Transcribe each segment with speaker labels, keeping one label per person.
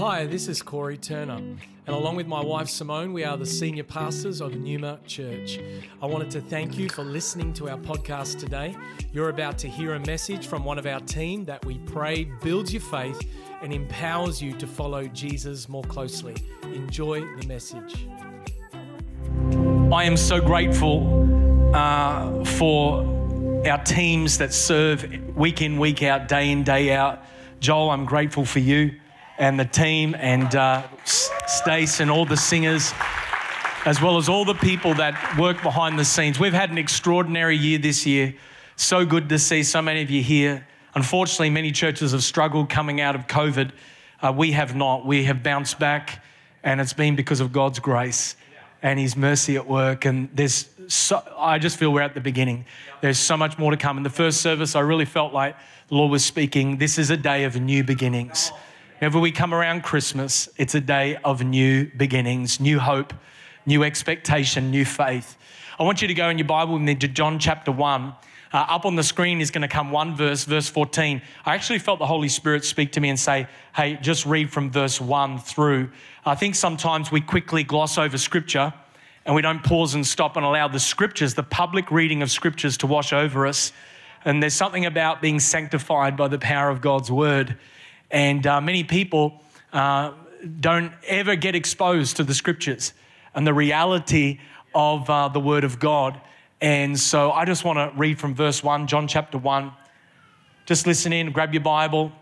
Speaker 1: Hi, this is Corey Turner, and along with my wife Simone, we are the senior pastors of Numa Church. I wanted to thank you for listening to our podcast today. You're about to hear a message from one of our team that we pray builds your faith and empowers you to follow Jesus more closely. Enjoy the message. I am so grateful uh, for our teams that serve week in, week out, day in, day out. Joel, I'm grateful for you and the team, and uh, Stace and all the singers, as well as all the people that work behind the scenes. We've had an extraordinary year this year. So good to see so many of you here. Unfortunately, many churches have struggled coming out of COVID. Uh, we have not. We have bounced back, and it's been because of God's grace and His mercy at work. And there's so, I just feel we're at the beginning. There's so much more to come. In the first service, I really felt like the Lord was speaking. This is a day of new beginnings. Whenever we come around Christmas, it's a day of new beginnings, new hope, new expectation, new faith. I want you to go in your Bible and to John chapter 1. Uh, up on the screen is going to come one verse, verse 14. I actually felt the Holy Spirit speak to me and say, hey, just read from verse 1 through. I think sometimes we quickly gloss over scripture and we don't pause and stop and allow the scriptures, the public reading of scriptures, to wash over us. And there's something about being sanctified by the power of God's word. And uh, many people uh, don't ever get exposed to the scriptures and the reality of uh, the word of God. And so I just want to read from verse 1, John chapter 1. Just listen in, grab your Bible,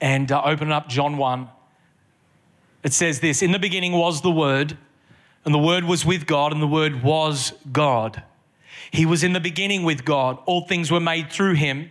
Speaker 1: and uh, open up John 1. It says this In the beginning was the Word, and the Word was with God, and the Word was God. He was in the beginning with God. All things were made through him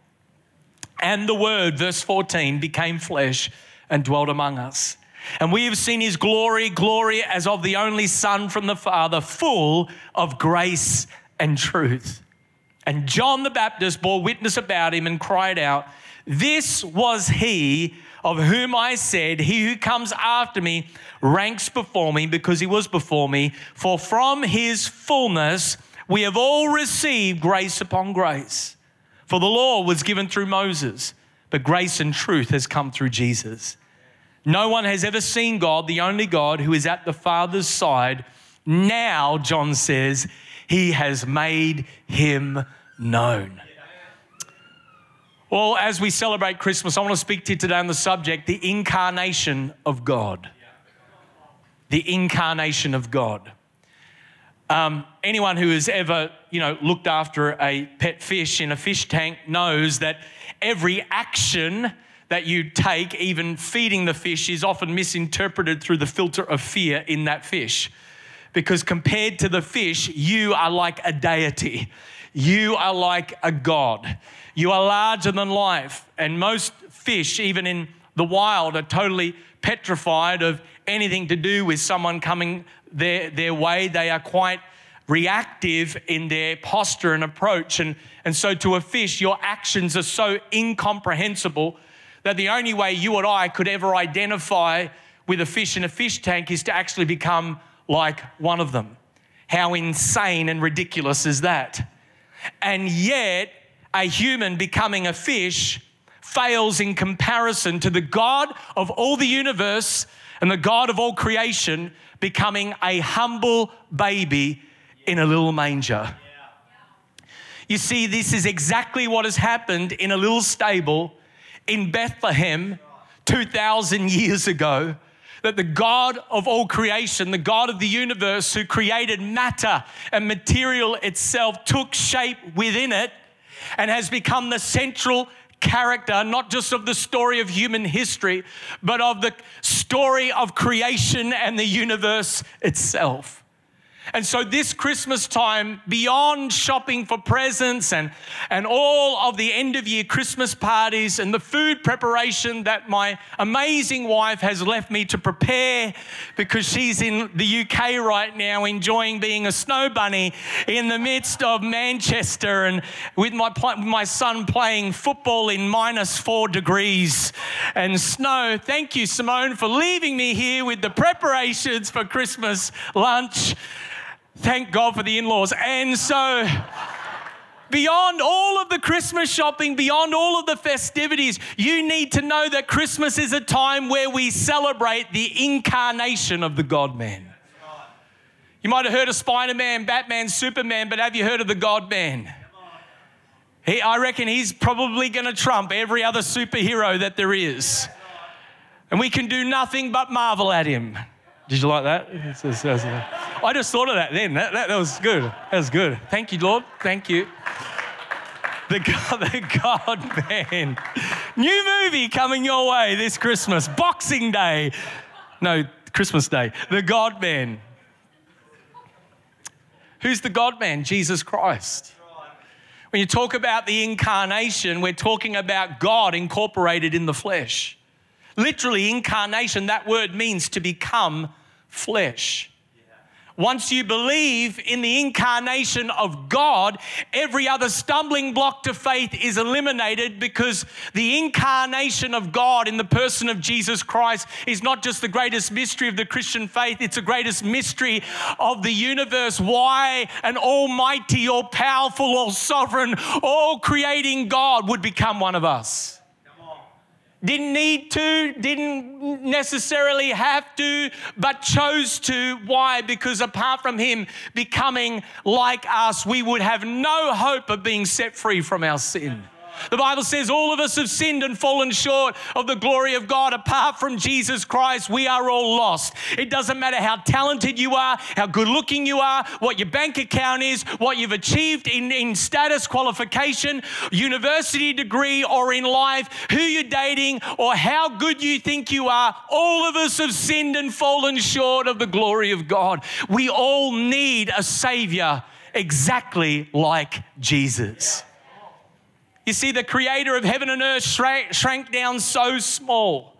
Speaker 1: And the Word, verse 14, became flesh and dwelt among us. And we have seen his glory, glory as of the only Son from the Father, full of grace and truth. And John the Baptist bore witness about him and cried out, This was he of whom I said, He who comes after me ranks before me because he was before me. For from his fullness we have all received grace upon grace. For the law was given through Moses, but grace and truth has come through Jesus. No one has ever seen God, the only God who is at the Father's side. Now, John says, he has made him known. Well, as we celebrate Christmas, I want to speak to you today on the subject the incarnation of God. The incarnation of God. Um, anyone who has ever, you know, looked after a pet fish in a fish tank knows that every action that you take, even feeding the fish, is often misinterpreted through the filter of fear in that fish. Because compared to the fish, you are like a deity. You are like a god. You are larger than life. And most fish, even in the wild, are totally petrified of anything to do with someone coming their, their way. They are quite reactive in their posture and approach. And, and so, to a fish, your actions are so incomprehensible that the only way you and I could ever identify with a fish in a fish tank is to actually become like one of them. How insane and ridiculous is that? And yet, a human becoming a fish fails in comparison to the God of all the universe and the God of all creation becoming a humble baby in a little manger. You see, this is exactly what has happened in a little stable in Bethlehem 2,000 years ago. that the God of all creation, the God of the universe who created matter and material itself, took shape within it and has become the central character, not just of the story of human history, but of the story of creation and the universe itself. And so, this Christmas time, beyond shopping for presents and, and all of the end of year Christmas parties and the food preparation that my amazing wife has left me to prepare because she's in the UK right now enjoying being a snow bunny in the midst of Manchester and with my, my son playing football in minus four degrees and snow. Thank you, Simone, for leaving me here with the preparations for Christmas lunch. Thank God for the in laws. And so, beyond all of the Christmas shopping, beyond all of the festivities, you need to know that Christmas is a time where we celebrate the incarnation of the God man. You might have heard of Spider Man, Batman, Superman, but have you heard of the God man? He, I reckon he's probably going to trump every other superhero that there is. And we can do nothing but marvel at him. Did you like that? I just thought of that then. That, that, that was good. That was good. Thank you, Lord. Thank you. The God, the God Man. New movie coming your way this Christmas, Boxing Day. No, Christmas Day. The God Man. Who's the God Man? Jesus Christ. When you talk about the incarnation, we're talking about God incorporated in the flesh. Literally, incarnation, that word means to become flesh. Once you believe in the incarnation of God, every other stumbling block to faith is eliminated because the incarnation of God in the person of Jesus Christ is not just the greatest mystery of the Christian faith, it's the greatest mystery of the universe. Why an almighty, all powerful, all sovereign, all creating God would become one of us. Didn't need to, didn't necessarily have to, but chose to. Why? Because apart from Him becoming like us, we would have no hope of being set free from our sin. The Bible says all of us have sinned and fallen short of the glory of God. Apart from Jesus Christ, we are all lost. It doesn't matter how talented you are, how good looking you are, what your bank account is, what you've achieved in, in status, qualification, university degree, or in life, who you're dating, or how good you think you are. All of us have sinned and fallen short of the glory of God. We all need a Savior exactly like Jesus. You see, the creator of heaven and earth shrank, down so small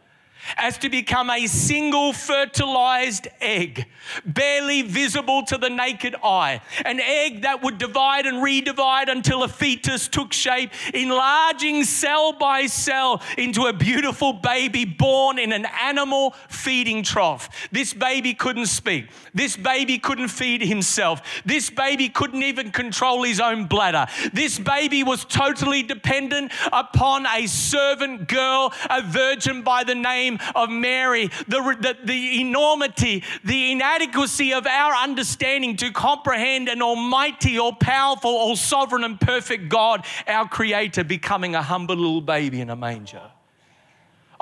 Speaker 1: as to become a single fertilized egg, barely visible to the naked eye. An egg that would divide and redivide until a fetus took shape, enlarging cell by cell into a beautiful baby born in an animal feeding trough. This baby couldn't speak. This baby couldn't feed himself. This baby couldn't even control his own bladder. This baby was totally dependent upon a servant girl, a virgin by the name of Mary, the, the, the enormity, the inadequacy of our understanding to comprehend an almighty, all powerful, all sovereign, and perfect God, our Creator, becoming a humble little baby in a manger.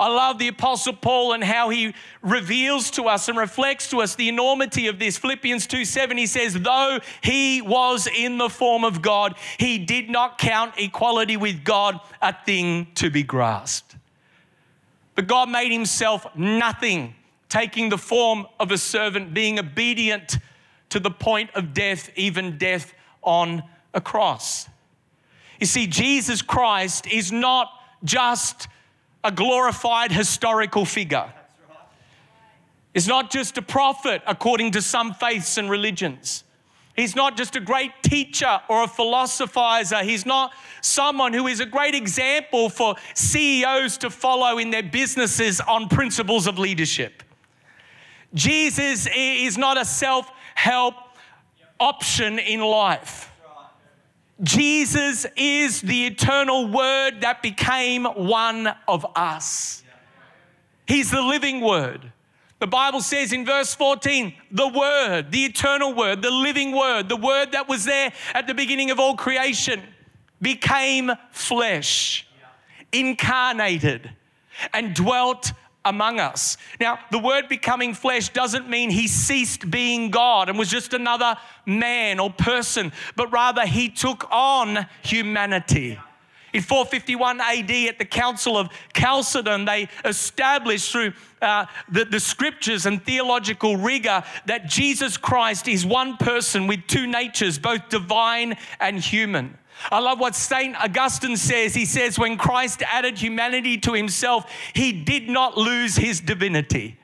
Speaker 1: I love the Apostle Paul and how he reveals to us and reflects to us the enormity of this. Philippians 2 7, he says, Though he was in the form of God, he did not count equality with God a thing to be grasped. But God made himself nothing, taking the form of a servant, being obedient to the point of death, even death on a cross. You see, Jesus Christ is not just a glorified historical figure. It's not just a prophet according to some faiths and religions. He's not just a great teacher or a philosophizer. He's not someone who is a great example for CEOs to follow in their businesses on principles of leadership. Jesus is not a self help option in life. Jesus is the eternal word that became one of us. He's the living word. The Bible says in verse 14, the Word, the eternal Word, the living Word, the Word that was there at the beginning of all creation, became flesh, incarnated, and dwelt
Speaker 2: among us. Now, the word becoming flesh doesn't mean he ceased being God and was just another man or person, but rather he took on humanity. In 451 AD, at the Council of Chalcedon, they established through uh, the, the scriptures and theological rigor that Jesus Christ is one person with two natures, both divine and human. I love what St. Augustine says. He says, when Christ added humanity to himself, he did not lose his divinity.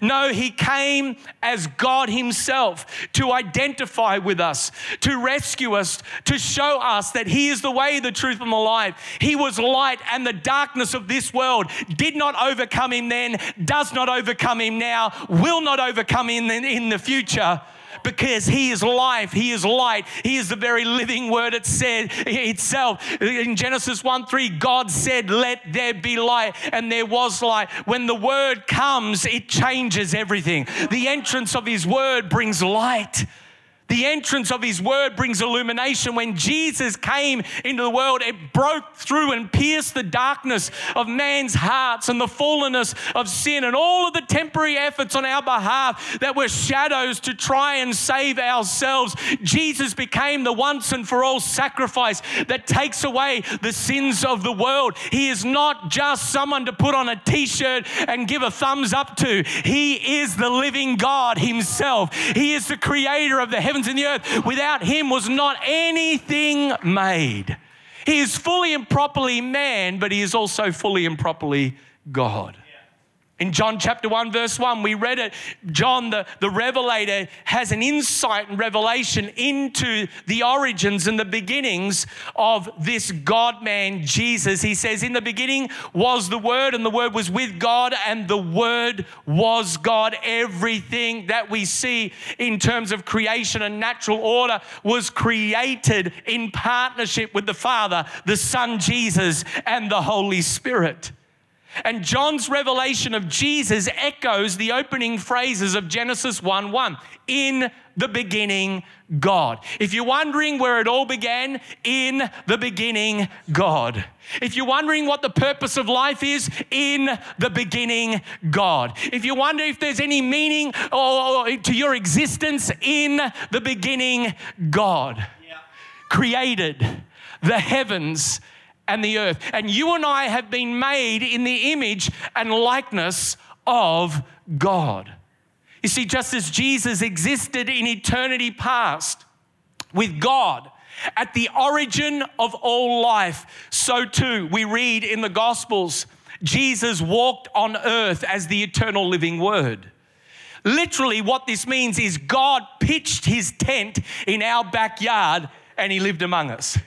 Speaker 2: No, he came as God himself to identify with us, to rescue us, to show us that he is the way, the truth, and the life. He was light, and the darkness of this world did not overcome him then, does not overcome him now, will not overcome him in the future because He is life, He is light, He is the very living word it said itself. In Genesis 1 3, God said, Let there be light, and there was light. When the word comes, it changes everything. The entrance of His word brings light. The entrance of his word brings illumination. When Jesus came into the world, it broke through and pierced the darkness of man's hearts and the fallenness of sin and all of the temporary efforts on our behalf that were shadows to try and save ourselves. Jesus became the once and for all sacrifice that takes away the sins of the world. He is not just someone to put on a t shirt and give a thumbs up to, He is the living God Himself. He is the creator of the heavens heavens and the earth. Without him was not anything made. He is fully and properly man, but he is also fully and properly God. In John chapter 1, verse 1, we read it. John, the, the revelator, has an insight and revelation into the origins and the beginnings of this God man, Jesus. He says, In the beginning was the Word, and the Word was with God, and the Word was God. Everything that we see in terms of creation and natural order was created in partnership with the Father, the Son, Jesus, and the Holy Spirit. And John's revelation of Jesus echoes the opening phrases of Genesis 1 1. In the beginning, God. If you're wondering where it all began, in the beginning, God. If you're wondering what the purpose of life is, in the beginning, God. If you wonder if there's any meaning or, to your existence, in the beginning, God. Yeah. Created the heavens and the earth. And you and I have been made in the image and likeness of God. You see, just as Jesus existed in eternity past with God at the origin of all life, so too we read in the Gospels Jesus walked on earth as the eternal living Word. Literally, what this means is God pitched his tent in our backyard and he lived among us.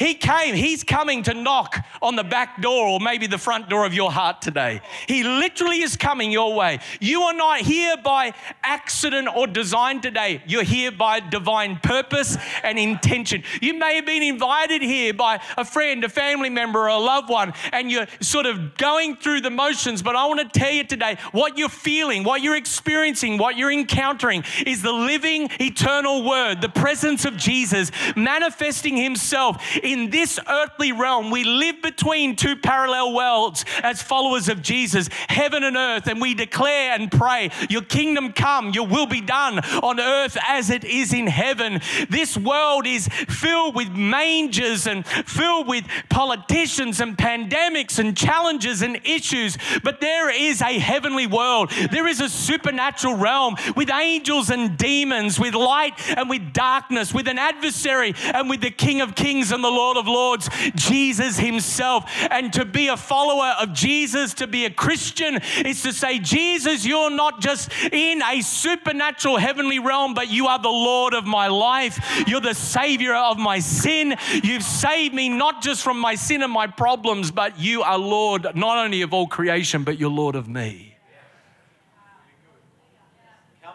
Speaker 2: He came, He's coming to knock on the back door or maybe the front door of your heart today. He literally is coming your way. You are not here by accident or design today. You're here by divine purpose and intention. You may have been invited here by a friend, a family member, or a loved one, and you're sort of going through the motions. But I want to tell you today what you're feeling, what you're experiencing, what you're encountering is the living, eternal Word, the presence of Jesus manifesting Himself in this earthly realm, we live between two parallel worlds as followers of Jesus, heaven and earth, and we declare and pray, Your kingdom come, your will be done on earth as it is in heaven. This world is filled with mangers and filled with politicians and pandemics and challenges and issues, but there is a heavenly world. There is a supernatural realm with angels and demons, with light and with darkness, with an adversary and with the King of Kings and the Lord of Lords, Jesus Himself. And to be a follower of Jesus, to be a Christian, is to say, Jesus, you're not just in a supernatural heavenly realm, but you are the Lord of my life. You're the Savior of my sin. You've saved me not just from my sin and my problems, but you are Lord not only of all creation, but you're Lord of me.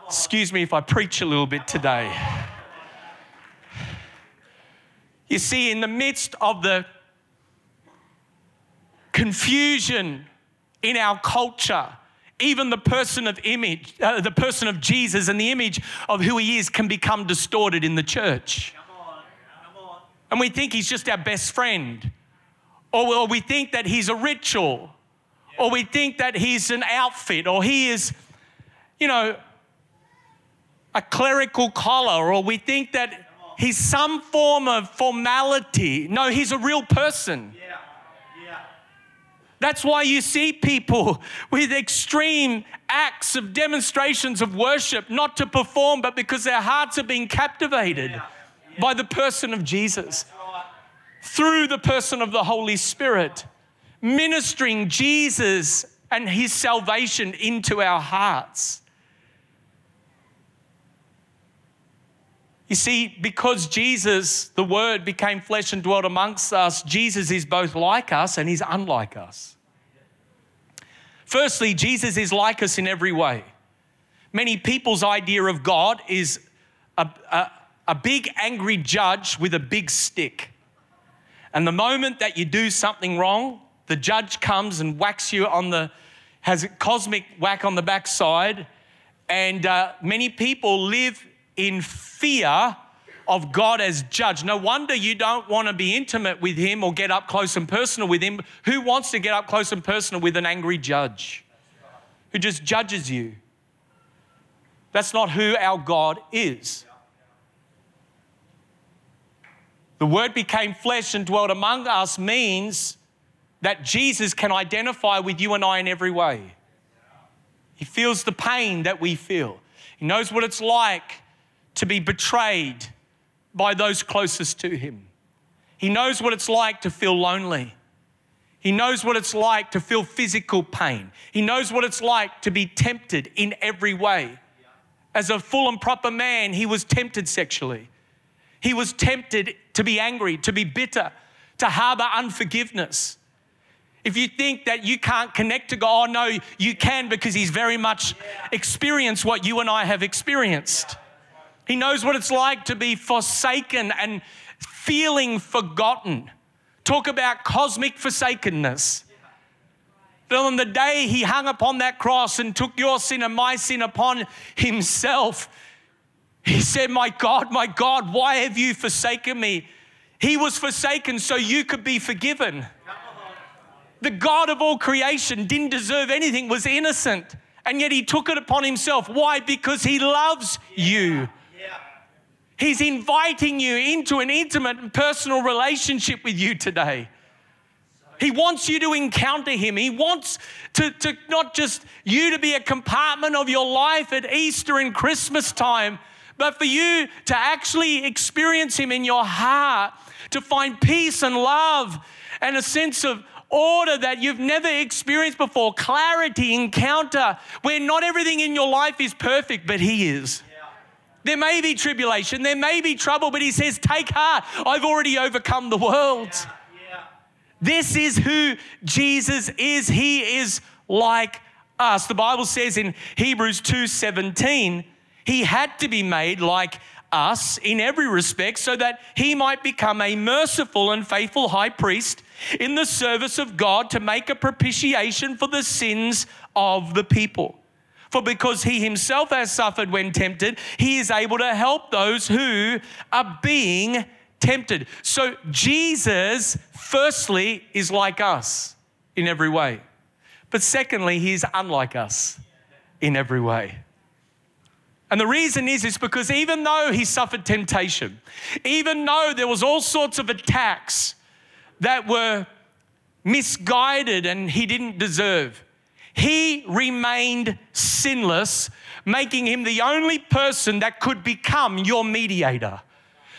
Speaker 2: Excuse me if I preach a little bit today. You see, in the midst of the confusion in our culture, even the person of image, uh, the person of Jesus and the image of who he is can become distorted in the church. And we think he's just our best friend, or, or we think that he's a ritual, or we think that he's an outfit, or he is, you know, a clerical collar, or we think that he's some form of formality. No, he's a real person. That's why you see people with extreme acts of demonstrations of worship, not to perform, but because their hearts are being captivated yeah. Yeah. by the person of Jesus through the person of the Holy Spirit, ministering Jesus and his salvation into our hearts. You see, because Jesus, the Word, became flesh and dwelt amongst us, Jesus is both like us and he's unlike us. Firstly, Jesus is like us in every way. Many people's idea of God is a, a, a big angry judge with a big stick. And the moment that you do something wrong, the judge comes and whacks you on the, has a cosmic whack on the backside. And uh, many people live in fear of God as judge. No wonder you don't want to be intimate with Him or get up close and personal with Him. Who wants to get up close and personal with an angry judge who just judges you? That's not who our God is. The Word became flesh and dwelt among us means that Jesus can identify with you and I in every way. He feels the pain that we feel, He knows what it's like to be betrayed by those closest to him. He knows what it's like to feel lonely. He knows what it's like to feel physical pain. He knows what it's like to be tempted in every way. As a full and proper man, he was tempted sexually. He was tempted to be angry, to be bitter, to harbor unforgiveness. If you think that you can't connect to God, oh, no, you can because He's very much experienced what you and I have experienced. He knows what it's like to be forsaken and feeling forgotten. Talk about cosmic forsakenness. But on the day he hung upon that cross and took your sin and my sin upon himself, he said, My God, my God, why have you forsaken me? He was forsaken so you could be forgiven. The God of all creation didn't deserve anything, was innocent, and yet he took it upon himself. Why? Because he loves you. He's inviting you into an intimate and personal relationship with you today. He wants you to encounter him. He wants to, to not just you to be a compartment of your life at Easter and Christmas time, but for you to actually experience him in your heart, to find peace and love and a sense of order that you've never experienced before, clarity, encounter, where not everything in your life is perfect, but he is. There may be tribulation, there may be trouble, but he says, Take heart, I've already overcome the world. Yeah, yeah. This is who Jesus is. He is like us. The Bible says in Hebrews 2:17, he had to be made like us in every respect so that he might become a merciful and faithful high priest in the service of God to make a propitiation for the sins of the people. For because he himself has suffered when tempted, he is able to help those who are being tempted. So Jesus, firstly, is like us in every way. But secondly, he's unlike us in every way. And the reason is, is because even though he suffered temptation, even though there was all sorts of attacks that were misguided and he didn't deserve, he remained sinless, making him the only person that could become your mediator.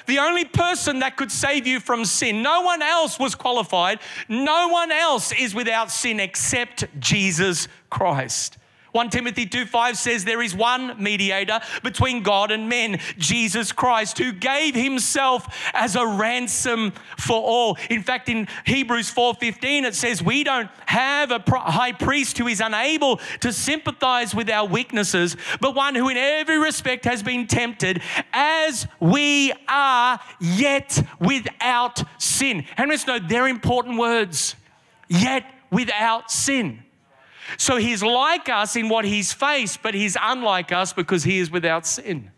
Speaker 2: The only person that could save you from sin. No one else was qualified. No one else is without sin except Jesus Christ. 1 Timothy 2 5 says, There is one mediator between God and men, Jesus Christ, who gave himself as a ransom for all. In fact, in Hebrews 4:15 it says, We don't have a high priest who is unable to sympathize with our weaknesses, but one who in every respect has been tempted as we are, yet without sin. And let's know they're important words. Yet without sin. So he's like us in what he's faced, but he's unlike us because he is without sin.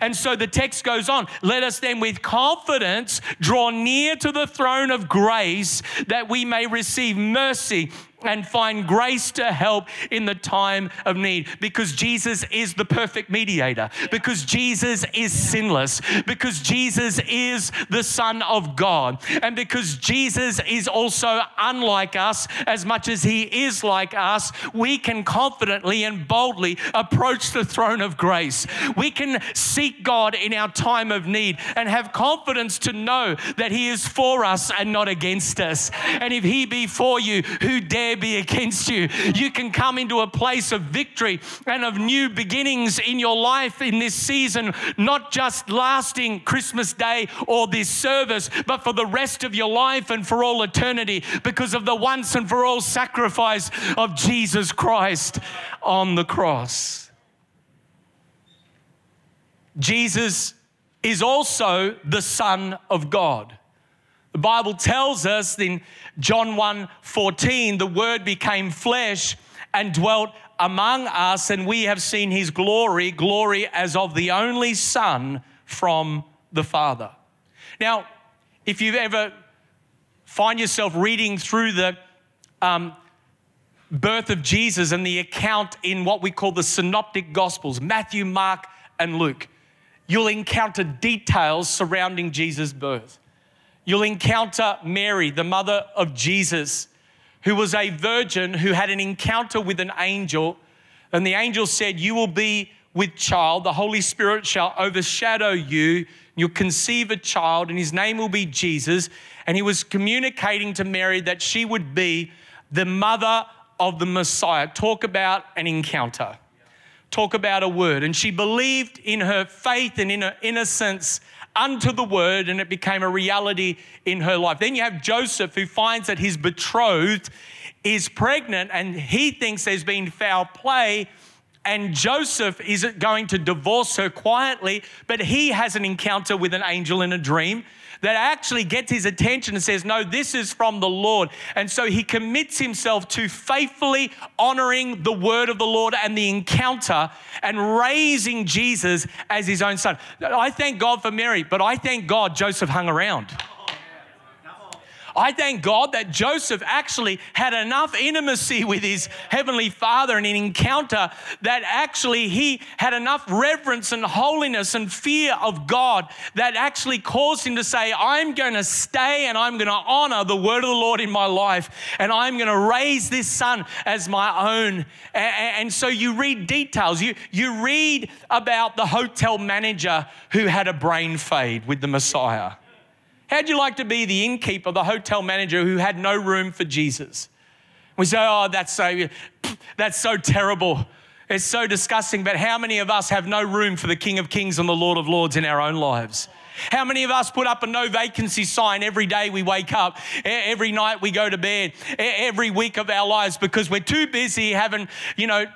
Speaker 2: And so the text goes on let us then with confidence draw near to the throne of grace that we may receive mercy and find grace to help in the time of need because Jesus is the perfect mediator, because Jesus is sinless, because Jesus is the Son of God, and because Jesus is also unlike us as much as he is like us, we can confidently and boldly approach the throne of grace. We can seek God in our time of need and have confidence to know that he is for us and not against us. And if he be for you, who dare be against you? You can come into a place of victory and of new beginnings in your life in this season, not just lasting Christmas Day or this service, but for the rest of your life and for all eternity because of the once and for all sacrifice of Jesus Christ on the cross. Jesus is also the Son of God. The Bible tells us in John 1 14, the Word became flesh and dwelt among us, and we have seen his glory, glory as of the only Son from the Father. Now, if you've ever find yourself reading through the um, birth of Jesus and the account in what we call the synoptic gospels Matthew, Mark, and Luke, you'll encounter details surrounding Jesus' birth. You'll encounter Mary, the mother of Jesus, who was a virgin who had an encounter with an angel. And the angel said, You will be with child, the Holy Spirit shall overshadow you. You'll conceive a child, and his name will be Jesus. And he was communicating to Mary that she would be the mother of the Messiah. Talk about an encounter. Talk about a word. And she believed in her faith and in her innocence unto the word, and it became a reality in her life. Then you have Joseph, who finds that his betrothed is pregnant, and he thinks there's been foul play. And Joseph isn't going to divorce her quietly, but he has an encounter with an angel in a dream that actually gets his attention and says, No, this is from the Lord. And so he commits himself to faithfully honoring the word of the Lord and the encounter and raising Jesus as his own son. I thank God for Mary, but I thank God Joseph hung around. I thank God that Joseph actually had enough intimacy with his heavenly father and an encounter that actually he had enough reverence and holiness and fear of God that actually caused him to say, I'm going to stay and I'm going to honor the word of the Lord in my life and I'm going to raise this son as my own. And so you read details. You, you read about the hotel manager who had a brain fade with the Messiah. How'd you like to be the innkeeper, the hotel manager who had no room for Jesus? We say, oh, that's so, that's so terrible. It's so disgusting. But how many of us have no room for the King of Kings and the Lord of Lords in our own lives? How many of us put up a no vacancy sign every day we wake up, every night we go to bed, every week of our lives because we're too busy having, you know,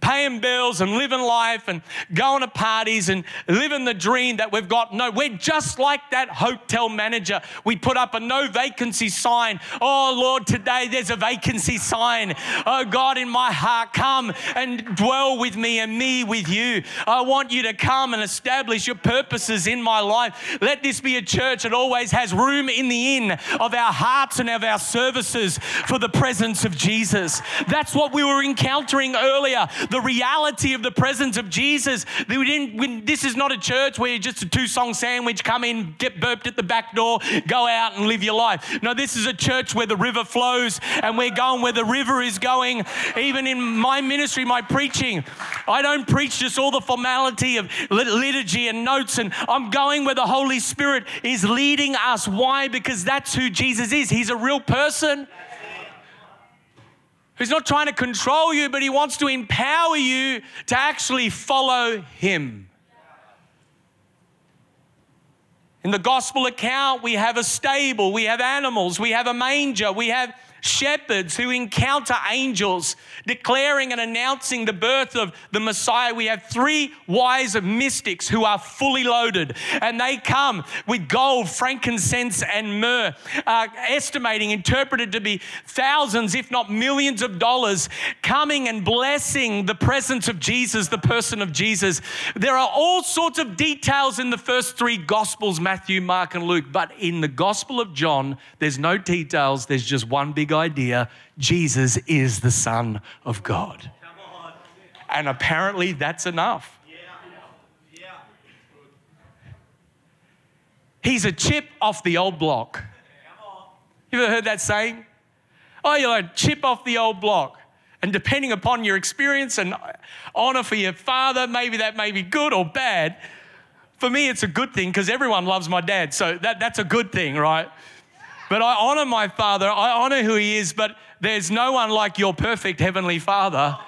Speaker 2: paying bills and living life and going to parties and living the dream that we've got? No, we're just like that hotel manager. We put up a no vacancy sign. Oh, Lord, today there's a vacancy sign. Oh, God, in my heart, come and dwell with me and me with you. I want you to come and establish your purposes in my life. Let this be a church that always has room in the inn of our hearts and of our services for the presence of Jesus. That's what we were encountering earlier the reality of the presence of Jesus. We didn't, this is not a church where you're just a two song sandwich, come in, get burped at the back door, go out and live your life. No, this is a church where the river flows and we're going where the river is going. Even in my ministry, my preaching, I don't preach just all the formality of liturgy and notes, and I'm going where the the Holy Spirit is leading us. Why? Because that's who Jesus is. He's a real person who's not trying to control you, but he wants to empower you to actually follow him. In the gospel account, we have a stable, we have animals, we have a manger, we have shepherds who encounter angels declaring and announcing the birth of the Messiah. We have three wise mystics who are fully loaded, and they come with gold, frankincense, and myrrh, uh, estimating, interpreted to be thousands, if not millions of dollars, coming and blessing the presence of Jesus, the person of Jesus. There are all sorts of details in the first three Gospels Matthew, Mark, and Luke, but in the Gospel of John, there's no details, there's just one big idea Jesus is the Son of God. And apparently that's enough. He's a chip off the old block. You ever heard that saying? Oh, you're a chip off the old block. And depending upon your experience and honor for your father, maybe that may be good or bad. For me, it's a good thing because everyone loves my dad. So that, that's a good thing, right? But I honor my father, I honor who he is, but there's no one like your perfect heavenly father.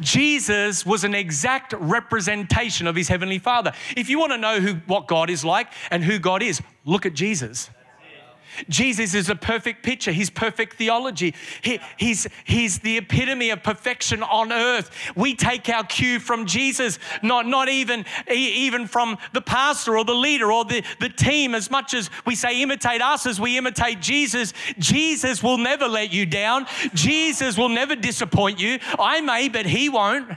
Speaker 2: Jesus was an exact representation of his heavenly father. If you want to know who, what God is like and who God is, look at Jesus. Jesus is a perfect picture. He's perfect theology. He, he's, he's the epitome of perfection on earth. We take our cue from Jesus, not, not even, even from the pastor or the leader or the, the team, as much as we say imitate us as we imitate Jesus. Jesus will never let you down. Jesus will never disappoint you. I may, but he won't.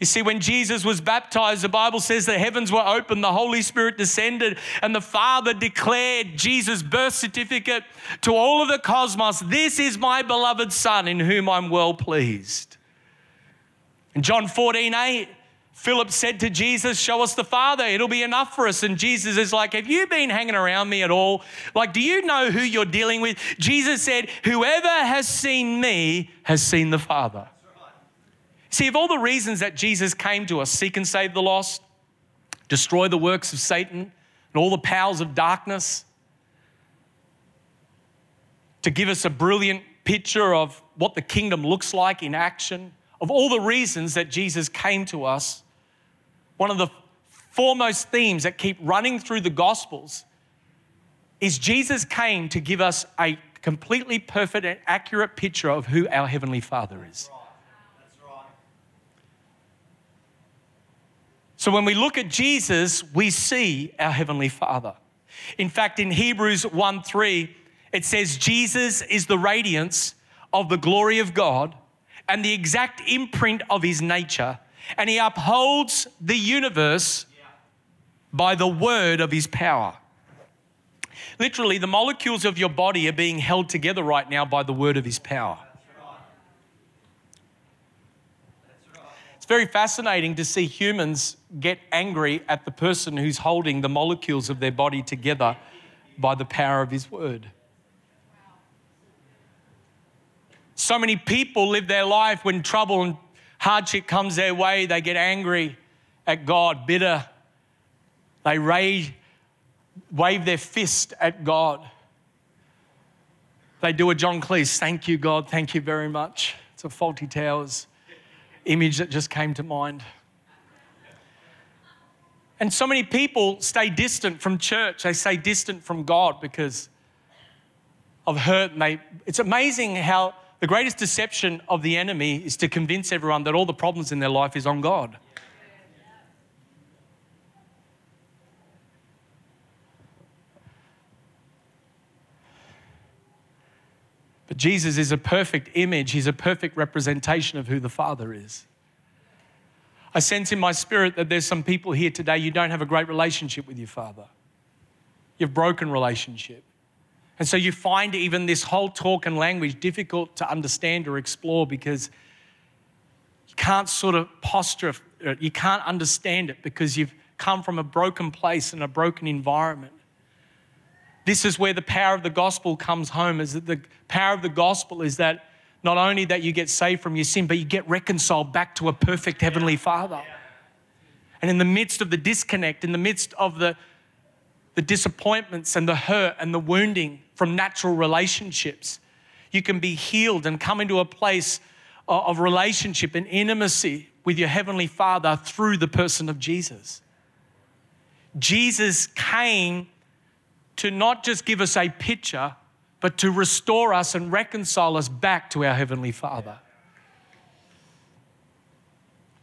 Speaker 2: You see, when Jesus was baptized, the Bible says the heavens were open, the Holy Spirit descended, and the Father declared Jesus' birth certificate to all of the cosmos This is my beloved Son in whom I'm well pleased. In John 14, 8, Philip said to Jesus, Show us the Father, it'll be enough for us. And Jesus is like, Have you been hanging around me at all? Like, do you know who you're dealing with? Jesus said, Whoever has seen me has seen the Father. See, of all the reasons that Jesus came to us, seek and save the lost, destroy the works of Satan and all the powers of darkness, to give us a brilliant picture of what the kingdom looks like in action, of all the reasons that Jesus came to us, one of the foremost themes that keep running through the Gospels is Jesus came to give us a completely perfect and accurate picture of who our Heavenly Father is. So when we look at Jesus, we see our Heavenly Father. In fact, in Hebrews 1 3, it says, Jesus is the radiance of the glory of God and the exact imprint of his nature, and he upholds the universe by the word of his power. Literally, the molecules of your body are being held together right now by the word of his power. It's very fascinating to see humans get angry at the person who's holding the molecules of their body together by the power of his word. So many people live their life when trouble and hardship comes their way, they get angry at God, bitter. They rage, wave their fist at God. They do a John Cleese, thank you, God, thank you very much. It's a Fawlty Towers image that just came to mind. And so many people stay distant from church, they stay distant from God because of hurt. And they, it's amazing how the greatest deception of the enemy is to convince everyone that all the problems in their life is on God. But Jesus is a perfect image, He's a perfect representation of who the Father is. I sense in my spirit that there's some people here today, you don't have a great relationship with your Father. You've broken relationship. And so you find even this whole talk and language difficult to understand or explore because you can't sort of posture, you can't understand it because you've come from a broken place and a broken environment. This is where the power of the gospel comes home, is that the power of the gospel is that not only that you get saved from your sin, but you get reconciled back to a perfect heavenly Father. And in the midst of the disconnect, in the midst of the, the disappointments and the hurt and the wounding from natural relationships, you can be healed and come into a place of relationship and intimacy with your heavenly Father through the person of Jesus. Jesus came to not just give us a picture, but to restore us and reconcile us back to our Heavenly Father.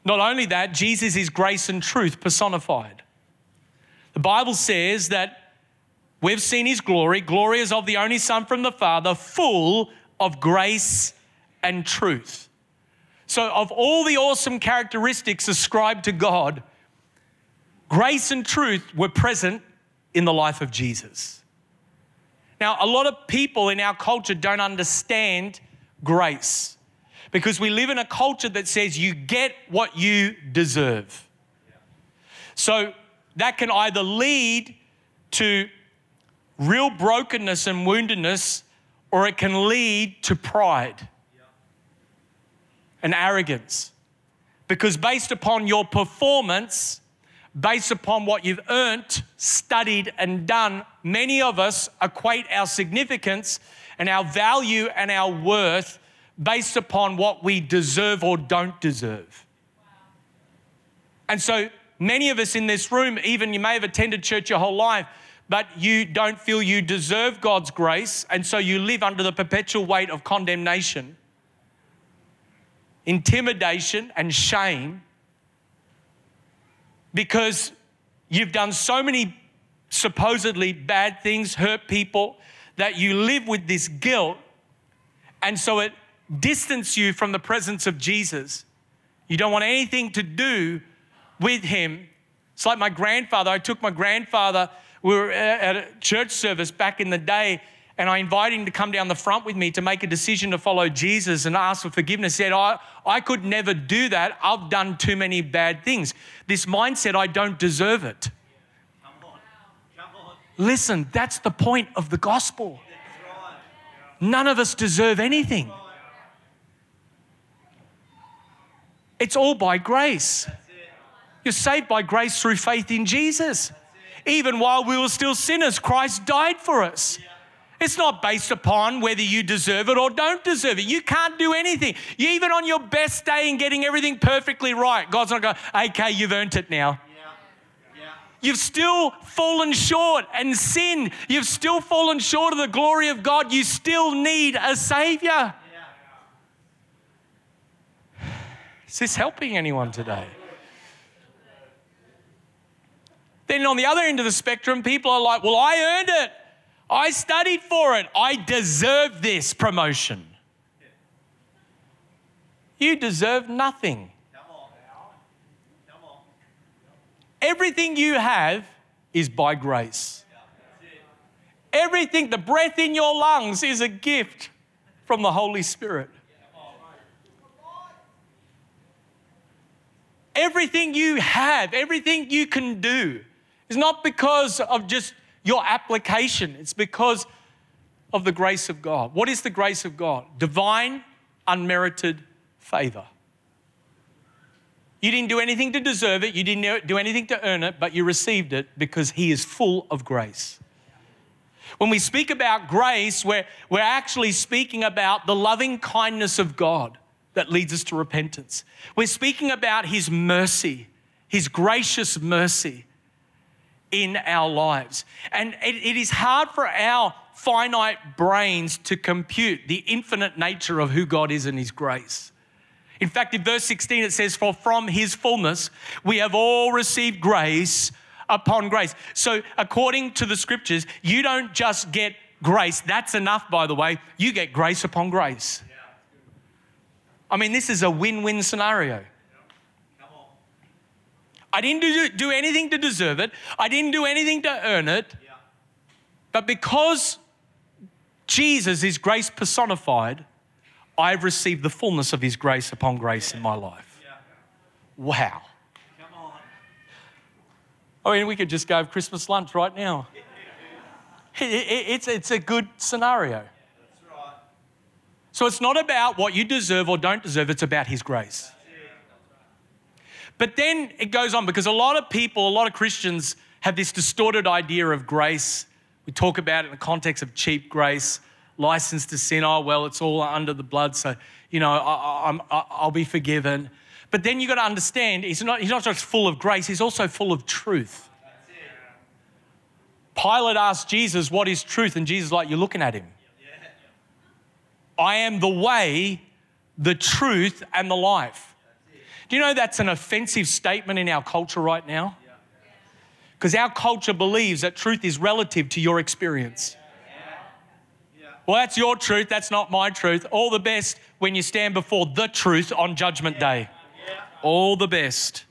Speaker 2: Not only that, Jesus is grace and truth personified. The Bible says that we've seen His glory. Glory is of the only Son from the Father, full of grace and truth. So, of all the awesome characteristics ascribed to God, grace and truth were present in the life of Jesus. Now, a lot of people in our culture don't understand grace because we live in a culture that says you get what you deserve. So that can either lead to real brokenness and woundedness, or it can lead to pride and arrogance. Because based upon your performance, based upon what you've earned, studied, and done, many of us equate our significance and our value and our worth based upon what we deserve or don't deserve. And so many of us in this room, even you may have attended church your whole life, but you don't feel you deserve God's grace, and so you live under the perpetual weight of condemnation, intimidation, and shame because you've done so many supposedly bad things, hurt people, that you live with this guilt, and so it distances you from the presence of Jesus. You don't want anything to do with him. It's like my grandfather. I took my grandfather we were at a church service back in the day, and I invited him to come down the front with me to make a decision to follow Jesus and ask for forgiveness. He said, I, I could never do that. I've done too many bad things. This mindset, I don't deserve it. Come on. Come on. Listen, that's the point of the gospel. None of us deserve anything. It's all by grace. You're saved by grace through faith in Jesus even while we were still sinners, Christ died for us. It's not based upon whether you deserve it or don't deserve it. You can't do anything. You, even on your best day and getting everything perfectly right, God's not going, okay, you've earned it now. You've still fallen short and sinned. You've still fallen short of the glory of God. You still need a Savior. Is this helping anyone today? Then on the other end of the spectrum, people are like, well, I earned it. I studied for it. I deserve this promotion. You deserve nothing. Everything you have is by grace. Everything, the breath in your lungs is a gift from the Holy Spirit. Everything you have, everything you can do is not because of just your application, it's because of the grace of God. What is the grace of God? Divine, unmerited favor. You didn't do anything to deserve it, you didn't do anything to earn it, but you received it because He is full of grace. When we speak about grace, we're, we're actually speaking about the loving kindness of God that leads us to repentance. We're speaking about His mercy, His gracious mercy in our lives. And it, it is hard for our finite brains to compute the infinite nature of who God is and His grace. In fact, in verse 16, it says, For from His fullness we have all received grace upon grace. So, according to the scriptures, you don't just get grace, that's enough, by the way, you get grace upon grace. I mean, this is a win win scenario. I didn't do, do anything to deserve it, I didn't do anything to earn it. Yeah. But because Jesus is grace personified, I've received the fullness of His grace upon grace yeah. in my life. Yeah. Wow. I mean, we could just go have Christmas lunch right now. It, it, it's, it's a good scenario. So it's not about what you deserve or don't deserve, it's about His grace. But then it goes on because a lot of people, a lot of Christians have this distorted idea of grace. We talk about it in the context of cheap grace, license to sin. Oh, well, it's all under the blood, so, you know, I, will be forgiven. But then you've got to understand, he's not, he's not just full of grace, he's also full of truth. Pilate asked Jesus, What is truth? And Jesus, like, you're looking at him. I am the way, the truth, and the life. Do you know that's an offensive statement in our culture right now? Because our culture believes that truth is relative to your experience. Well, that's your truth, that's not my truth. All the best when you stand before the truth on Judgment Day. All the best.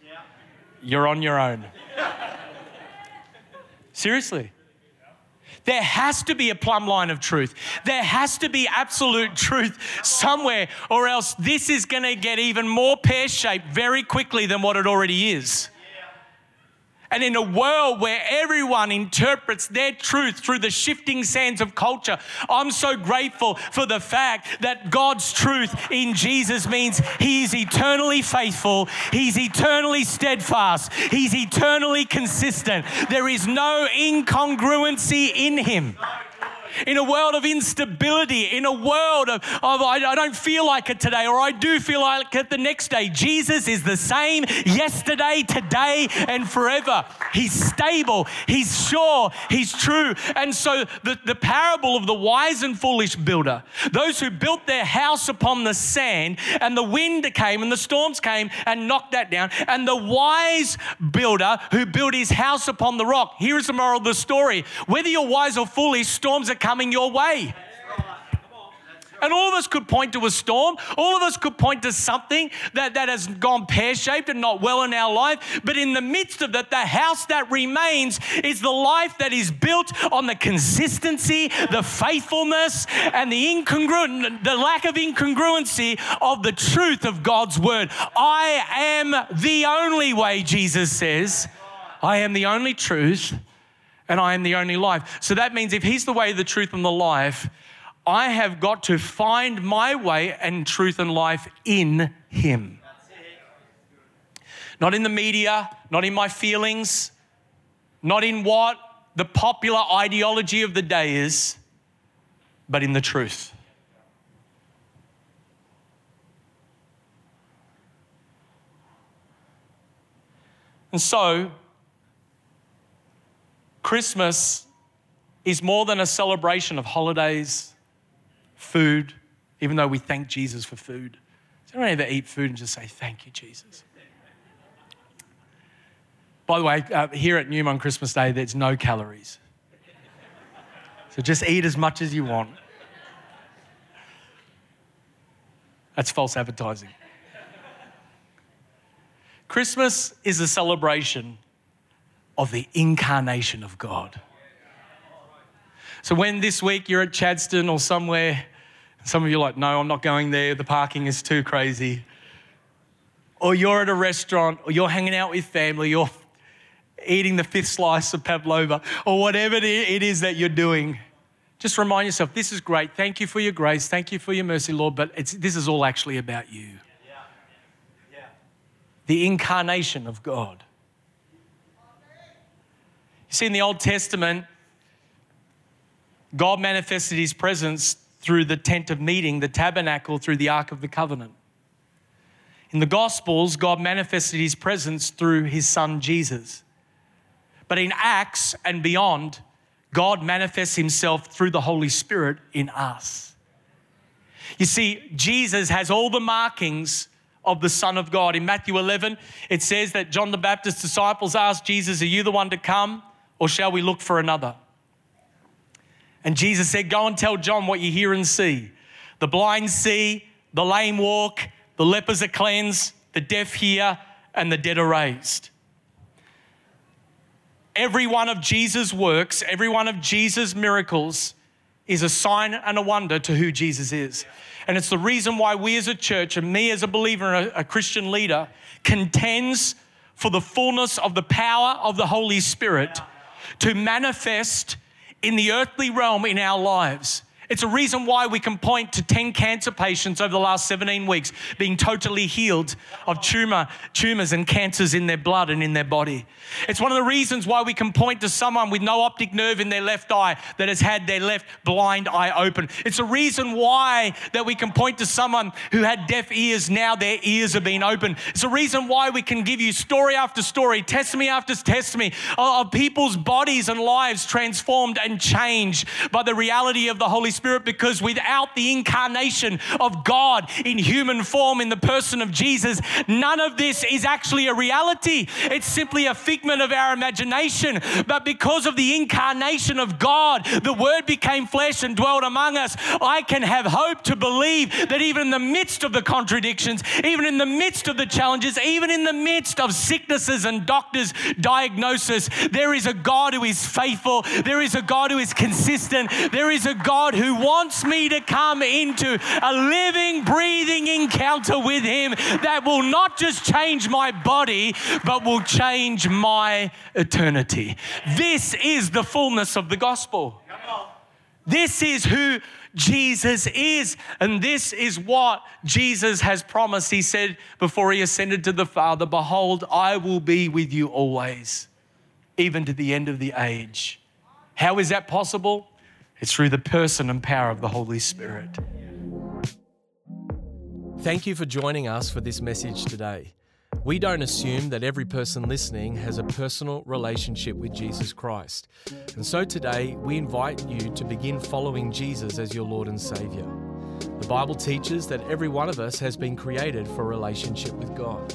Speaker 2: You're on your own. Seriously. There has to be a plumb line of truth. There has to be absolute truth somewhere, or else this is going to get even more pear shaped very quickly than what it already is. And in a world where everyone interprets their truth through the shifting sands of culture, I'm so grateful for the fact that God's truth in Jesus means He is eternally faithful, He's eternally steadfast, He's eternally consistent. There is no incongruency in Him in a world of instability, in a world of, of I, I don't feel like it today, or I do feel like it the next day. Jesus is the same yesterday, today, and forever. He's stable, He's sure, He's true. And so the, the parable of the wise and foolish builder, those who built their house upon the sand, and the wind came and the storms came and knocked that down, and the wise builder who built his house upon the rock. Here is the moral of the story whether you're wise or foolish, storms are coming your way. And all of us could point to a storm. All of us could point to something that, that has gone pear shaped and not well in our life. But in the midst of that, the house that remains is the life that is built on the consistency, the faithfulness, and the incongruent, the lack of incongruency of the truth of God's word. I am the only way, Jesus says. I am the only truth and I am the only life. So that means if He's the way, the truth, and the life, I have got to find my way and truth and life in Him. Not in the media, not in my feelings, not in what the popular ideology of the day is, but in the truth. And so, Christmas is more than a celebration of holidays, food, even though we thank Jesus for food. Does anyone ever eat food and just say, Thank you, Jesus? By the way, uh, here at Newman Christmas Day, there's no calories. So just eat as much as you want. That's false advertising. Christmas is a celebration of the incarnation of God. So when this week you're at Chadstone or somewhere, some of you are like, no, I'm not going there, the parking is too crazy. Or you're at a restaurant, or you're hanging out with family, you're eating the fifth slice of pavlova, or whatever it is that you're doing. Just remind yourself, this is great. Thank you for your grace. Thank you for your mercy, Lord. But this is all actually about you. Yeah. Yeah. The incarnation of God. You see, in the Old Testament, God manifested his presence through the tent of meeting, the tabernacle, through the Ark of the Covenant. In the Gospels, God manifested his presence through his son Jesus. But in Acts and beyond, God manifests himself through the Holy Spirit in us. You see, Jesus has all the markings of the Son of God. In Matthew 11, it says that John the Baptist's disciples asked Jesus, Are you the one to come? Or shall we look for another? And Jesus said, Go and tell John what you hear and see. The blind see, the lame walk, the lepers are cleansed, the deaf hear, and the dead are raised. Every one of Jesus' works, every one of Jesus' miracles is a sign and a wonder to who Jesus is. And it's the reason why we as a church, and me as a believer and a, Christian leader, contends for the fullness of the power of the Holy Spirit to manifest in the earthly realm in our lives. It's a reason why we can point to 10 cancer patients over the last 17 weeks being totally healed of tumor, tumors and cancers in their blood and in their body. It's one of the reasons why we can point to someone with no optic nerve in their left eye that has had their left blind eye open. It's a reason why that we can point to someone who had deaf ears, now their ears are being opened. It's a reason why we can give you story after story, testimony after testimony of people's bodies and lives transformed and changed by the reality of the Holy Spirit Spirit because without the incarnation of God in human form in the person of Jesus, none of this is actually a reality. It's simply a figment of our imagination. But because of the incarnation of God, the Word became flesh and dwelt among us. I can have hope to believe that even in the midst of the contradictions, even in the midst of the challenges, even in the midst of sicknesses and doctors' diagnosis, there is a God who is faithful. There is a God who is consistent. There is a God who wants me to come into a living, breathing encounter with Him that will not just change my body, but will change my eternity. This is the fullness of the gospel. This is who Jesus is. And this is what Jesus has promised. He said before he ascended to the Father, Behold, I will be with you always, even to the end of the age. How is that possible? It's through the person and power of the Holy Spirit.
Speaker 1: Thank you for joining us for this message today. We don't assume that every person listening has a personal relationship with Jesus Christ. And so today, we invite you to begin following Jesus as your Lord and Savior. The Bible teaches that every one of us has been created for a relationship with God.